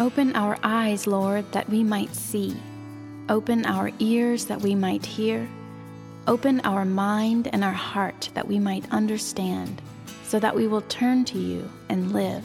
Open our eyes, Lord, that we might see. Open our ears that we might hear. Open our mind and our heart that we might understand, so that we will turn to you and live.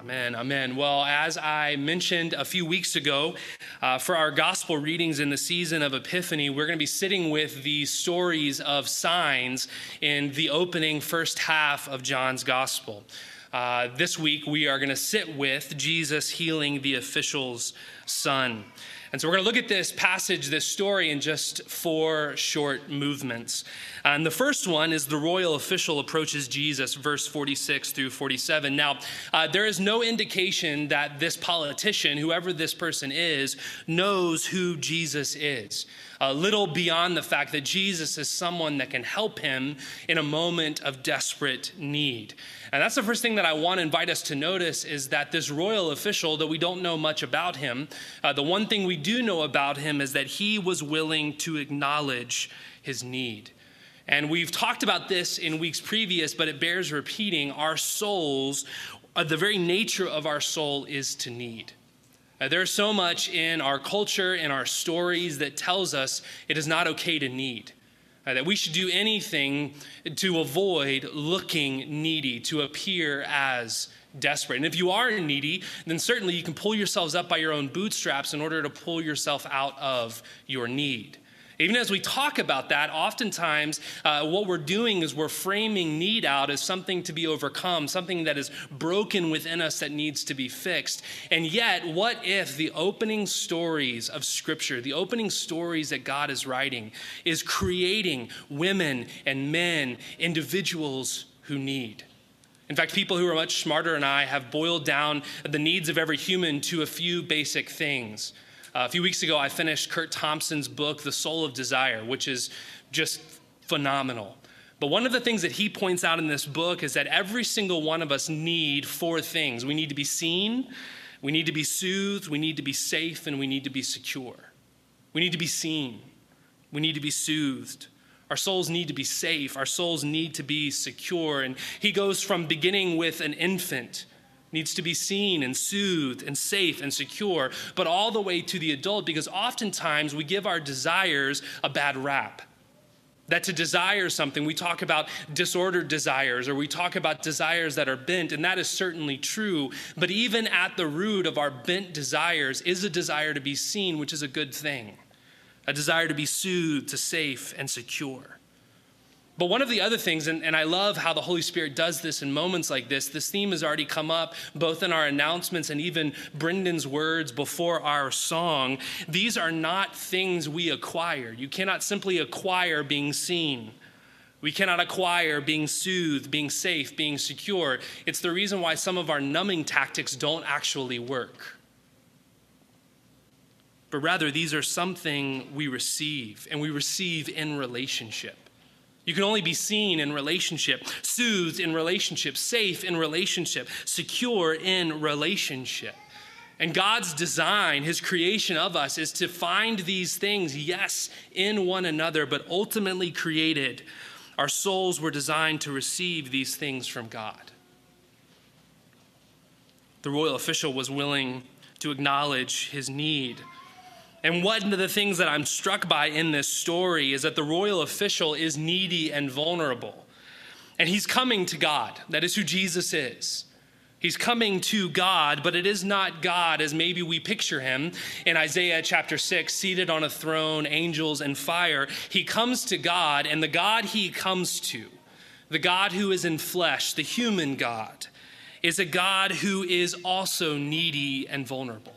Amen. Amen. Well, as I mentioned a few weeks ago, uh, for our gospel readings in the season of Epiphany, we're going to be sitting with the stories of signs in the opening first half of John's gospel. Uh, this week, we are going to sit with Jesus healing the official's son. And so we're going to look at this passage, this story, in just four short movements. And the first one is the royal official approaches Jesus, verse 46 through 47. Now, uh, there is no indication that this politician, whoever this person is, knows who Jesus is. A little beyond the fact that Jesus is someone that can help him in a moment of desperate need. And that's the first thing that I want to invite us to notice is that this royal official, though we don't know much about him, uh, the one thing we do know about him is that he was willing to acknowledge his need. And we've talked about this in weeks previous, but it bears repeating. Our souls, uh, the very nature of our soul is to need. Uh, there's so much in our culture, in our stories, that tells us it is not okay to need uh, that we should do anything to avoid looking needy, to appear as desperate. And if you are needy, then certainly you can pull yourselves up by your own bootstraps in order to pull yourself out of your need. Even as we talk about that, oftentimes uh, what we're doing is we're framing need out as something to be overcome, something that is broken within us that needs to be fixed. And yet, what if the opening stories of Scripture, the opening stories that God is writing, is creating women and men, individuals who need? In fact, people who are much smarter than I have boiled down the needs of every human to a few basic things. Uh, a few weeks ago, I finished Kurt Thompson's book, The Soul of Desire, which is just phenomenal. But one of the things that he points out in this book is that every single one of us need four things. We need to be seen, we need to be soothed, we need to be safe, and we need to be secure. We need to be seen, we need to be soothed. Our souls need to be safe, our souls need to be secure. And he goes from beginning with an infant needs to be seen and soothed and safe and secure, but all the way to the adult because oftentimes we give our desires a bad rap. That to desire something, we talk about disordered desires or we talk about desires that are bent, and that is certainly true. But even at the root of our bent desires is a desire to be seen, which is a good thing, a desire to be soothed, to safe, and secure. But one of the other things, and, and, I love how the Holy Spirit does this in moments like this, this theme has already come up both in our announcements and even Brendan's words before our song. These are not things we acquire. You cannot simply acquire being seen. We cannot acquire being soothed, being safe, being secure. It's the reason why some of our numbing tactics don't actually work. But rather, these are something we receive, and we receive in relationship. You can only be seen in relationship, soothed in relationship, safe in relationship, secure in relationship. And God's design, His creation of us, is to find these things, yes, in one another, but ultimately created. Our souls were designed to receive these things from God. The royal official was willing to acknowledge his need and one of the things that I'm struck by in this story is that the royal official is needy and vulnerable. And he's coming to God. That is who Jesus is. He's coming to God, but it is not God as maybe we picture him in Isaiah chapter 6, seated on a throne, angels and fire. He comes to God, and the God he comes to, the God who is in flesh, the human God, is a God who is also needy and vulnerable.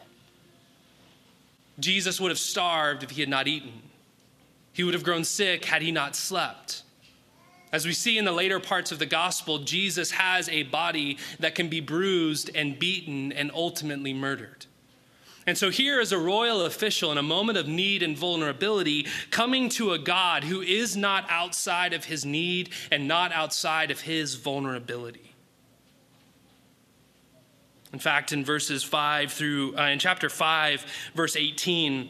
Jesus would have starved if he had not eaten. He would have grown sick had he not slept. As we see in the later parts of the gospel, Jesus has a body that can be bruised and beaten and ultimately murdered. And so here is a royal official in a moment of need and vulnerability coming to a God who is not outside of his need and not outside of his vulnerability. In fact, in verses 5 through, uh, in chapter 5, verse 18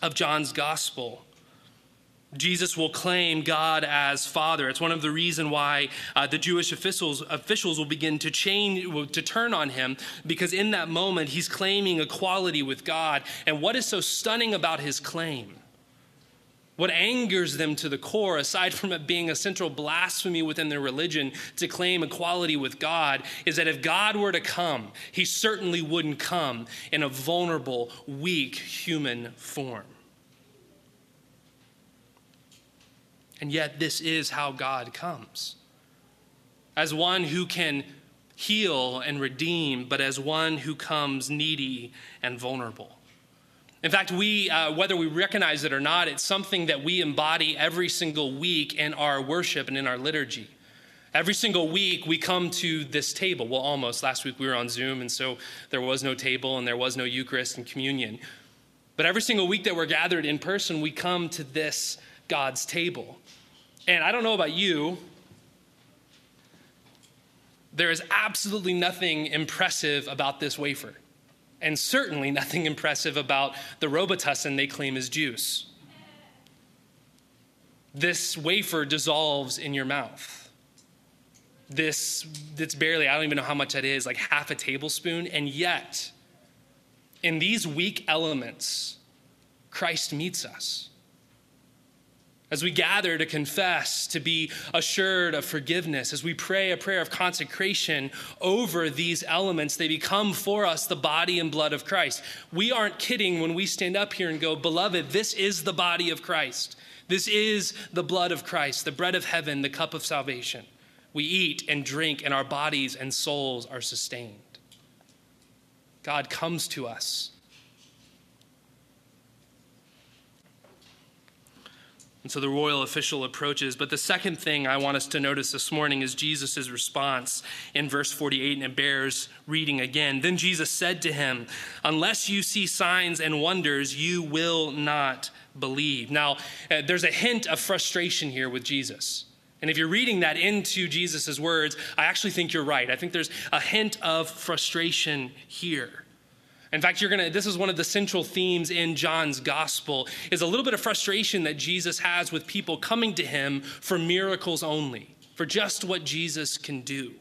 of John's gospel, Jesus will claim God as Father. It's one of the reasons why uh, the Jewish officials, officials will begin to change, to turn on him, because in that moment he's claiming equality with God. And what is so stunning about his claim? What angers them to the core, aside from it being a central blasphemy within their religion to claim equality with God, is that if God were to come, he certainly wouldn't come in a vulnerable, weak human form. And yet, this is how God comes as one who can heal and redeem, but as one who comes needy and vulnerable. In fact, we, uh, whether we recognize it or not, it's something that we embody every single week in our worship and in our liturgy. Every single week, we come to this table. Well, almost. Last week we were on Zoom, and so there was no table and there was no Eucharist and communion. But every single week that we're gathered in person, we come to this God's table. And I don't know about you, there is absolutely nothing impressive about this wafer, and certainly nothing impressive about the Robitussin they claim is juice. This wafer dissolves in your mouth. This, it's barely, I don't even know how much that is, like half a tablespoon, and yet, in these weak elements, Christ meets us as we gather to confess, to be assured of forgiveness, as we pray a prayer of consecration over these elements, they become for us the body and blood of Christ. We aren't kidding when we stand up here and go, Beloved, this is the body of Christ. This is the blood of Christ, the bread of heaven, the cup of salvation. We eat and drink, and our bodies and souls are sustained. God comes to us And so the royal official approaches. But the second thing I want us to notice this morning is Jesus' response in verse 48, and it bears reading again. Then Jesus said to him, Unless you see signs and wonders, you will not believe. Now, uh, there's a hint of frustration here with Jesus. And if you're reading that into Jesus' words, I actually think you're right. I think there's a hint of frustration here. In fact, you're going to this is one of the central themes in John's gospel is a little bit of frustration that Jesus has with people coming to him for miracles only, for just what Jesus can do.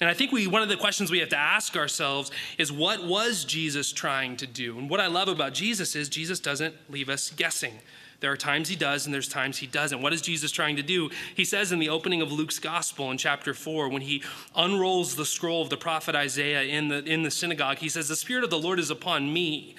And I think we one of the questions we have to ask ourselves is what was Jesus trying to do? And what I love about Jesus is Jesus doesn't leave us guessing. There are times he does, and there's times he doesn't. What is Jesus trying to do? He says in the opening of Luke's gospel in chapter 4, when he unrolls the scroll of the prophet Isaiah in the, in the synagogue, he says, The Spirit of the Lord is upon me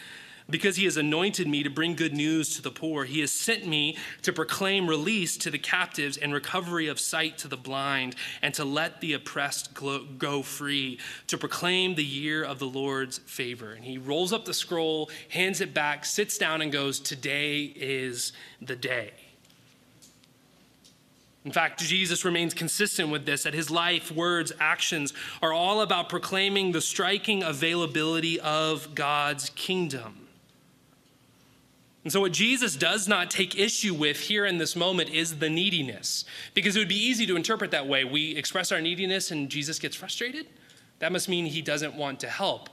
because he has anointed me to bring good news to the poor. He has sent me to proclaim release to the captives and recovery of sight to the blind, and to let the oppressed go free, to proclaim the year of the Lord's favor. And he rolls up the scroll, hands it back, sits down, and goes, Today is the day. In fact, Jesus remains consistent with this that his life, words, actions are all about proclaiming the striking availability of God's kingdom. And so, what Jesus does not take issue with here in this moment is the neediness, because it would be easy to interpret that way. We express our neediness and Jesus gets frustrated. That must mean he doesn't want to help.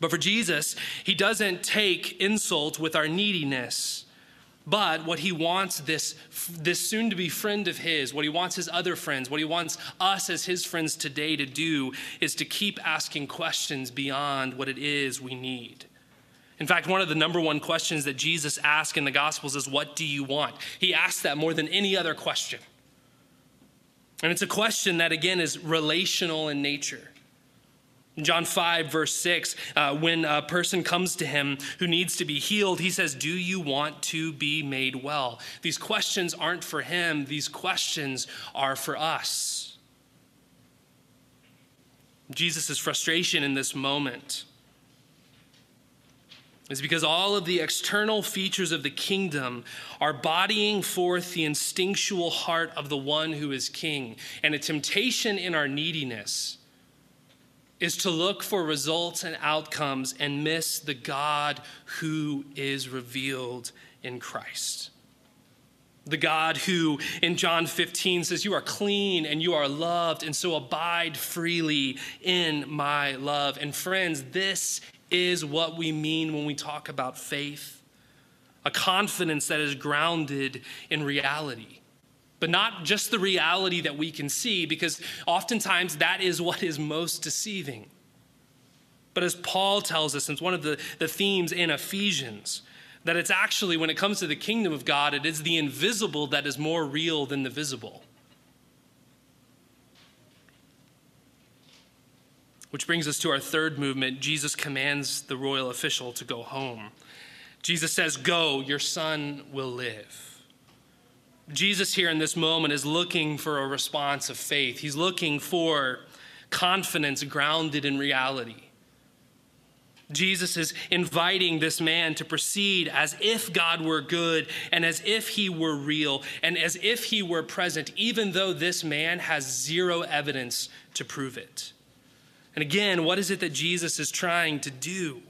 But for Jesus, he doesn't take insult with our neediness. But what he wants this, this soon to be friend of his, what he wants his other friends, what he wants us as his friends today to do is to keep asking questions beyond what it is we need. In fact, one of the number one questions that Jesus asked in the Gospels is, What do you want? He asked that more than any other question. And it's a question that, again, is relational in nature. In John 5, verse 6, uh, when a person comes to him who needs to be healed, he says, Do you want to be made well? These questions aren't for him, these questions are for us. Jesus' frustration in this moment is because all of the external features of the kingdom are bodying forth the instinctual heart of the one who is king. And a temptation in our neediness is to look for results and outcomes and miss the God who is revealed in Christ. The God who in John 15 says, You are clean and you are loved, and so abide freely in my love. And friends, this is what we mean when we talk about faith. a confidence that is grounded in reality. But not just the reality that we can see, because oftentimes that is what is most deceiving. But as Paul tells us, it's one of the, the themes in Ephesians, that it's actually, when it comes to the kingdom of God, it is the invisible that is more real than the visible. Which brings us to our third movement. Jesus commands the royal official to go home. Jesus says, Go, your son will live. Jesus, here in this moment, is looking for a response of faith. He's looking for confidence grounded in reality. Jesus is inviting this man to proceed as if God were good and as if he were real and as if he were present, even though this man has zero evidence to prove it. And again, what is it that Jesus is trying to do?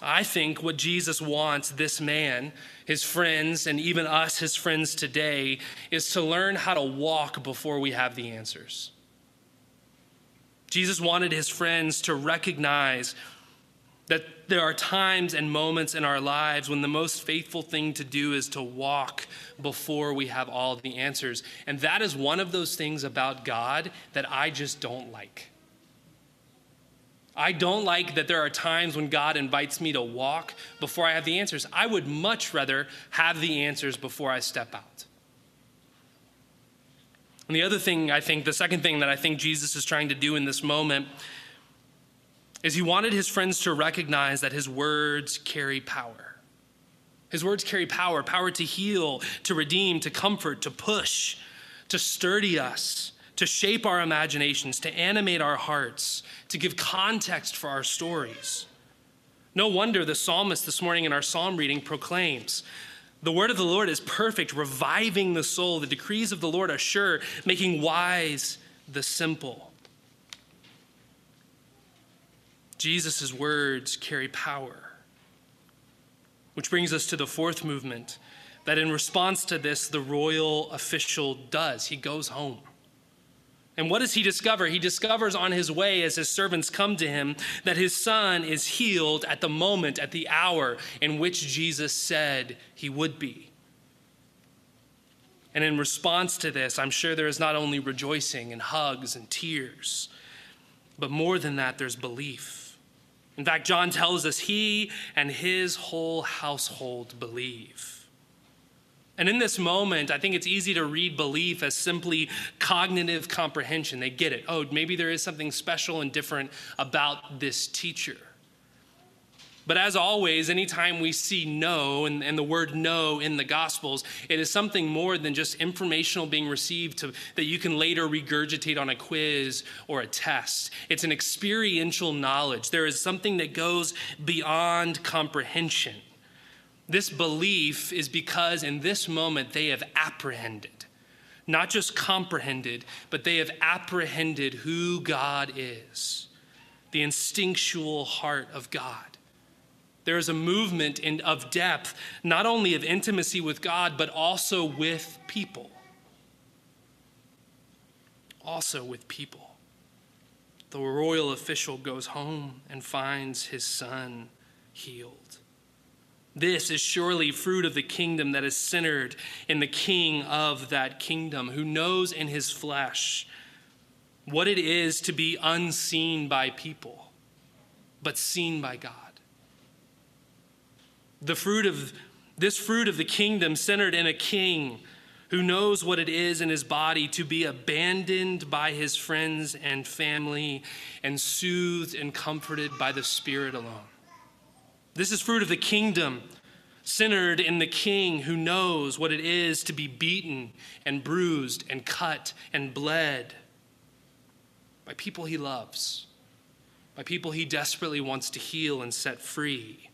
I think what Jesus wants this man, his friends, and even us, his friends today, is to learn how to walk before we have the answers. Jesus wanted his friends to recognize that there are times and moments in our lives when the most faithful thing to do is to walk before we have all the answers. And that is one of those things about God that I just don't like. I don't like that there are times when God invites me to walk before I have the answers. I would much rather have the answers before I step out. And the other thing I think, the second thing that I think Jesus is trying to do in this moment is he wanted his friends to recognize that his words carry power. His words carry power power to heal, to redeem, to comfort, to push, to sturdy us to shape our imaginations, to animate our hearts, to give context for our stories. No wonder the psalmist this morning in our psalm reading proclaims The word of the Lord is perfect, reviving the soul. The decrees of the Lord are sure, making wise the simple. Jesus' words carry power. Which brings us to the fourth movement that in response to this, the royal official does. He goes home. And what does he discover? He discovers on his way, as his servants come to him, that his son is healed at the moment, at the hour in which Jesus said he would be. And in response to this, I'm sure there is not only rejoicing and hugs and tears, but more than that, there's belief. In fact, John tells us he and his whole household believe. And in this moment, I think it's easy to read belief as simply cognitive comprehension. They get it. Oh, maybe there is something special and different about this teacher. But as always, anytime we see know and, and, the word know in the Gospels, it is something more than just informational being received to, that you can later regurgitate on a quiz or a test. It's an experiential knowledge. There is something that goes beyond comprehension. This belief is because in this moment they have apprehended, not just comprehended, but they have apprehended who God is, the instinctual heart of God. There is a movement in, of depth, not only of intimacy with God, but also with people. Also with people. The royal official goes home and finds his son healed. This is surely fruit of the kingdom that is centered in the king of that kingdom, who knows in his flesh what it is to be unseen by people, but seen by God. The fruit of this fruit of the kingdom centered in a king who knows what it is in his body to be abandoned by his friends and family and soothed and comforted by the Spirit alone. This is fruit of the kingdom, centered in the king who knows what it is to be beaten and bruised and cut and bled by people he loves, by people he desperately wants to heal and set free,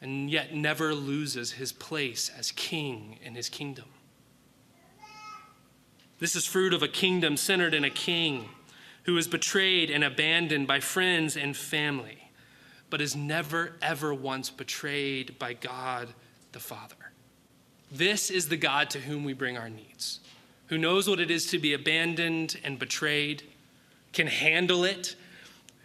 and yet never loses his place as king in his kingdom. This is fruit of a kingdom centered in a king who is betrayed and abandoned by friends and family but is never, ever once betrayed by God the Father. This is the God to whom we bring our needs, who knows what it is to be abandoned and betrayed, can handle it,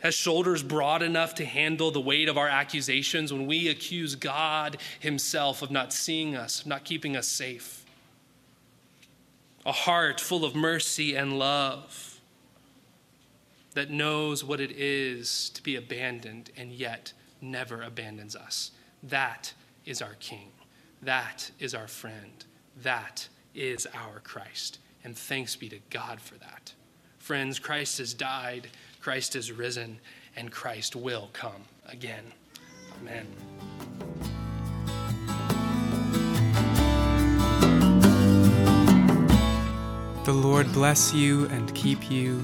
has shoulders broad enough to handle the weight of our accusations when we accuse God Himself of not seeing us, of not keeping us safe. A heart full of mercy and love that knows what it is to be abandoned and yet never abandons us. That is our King. That is our friend. That is our Christ. And thanks be to God for that. Friends, Christ has died Christ is risen, and Christ will come again. Amen. The Lord bless you and keep you.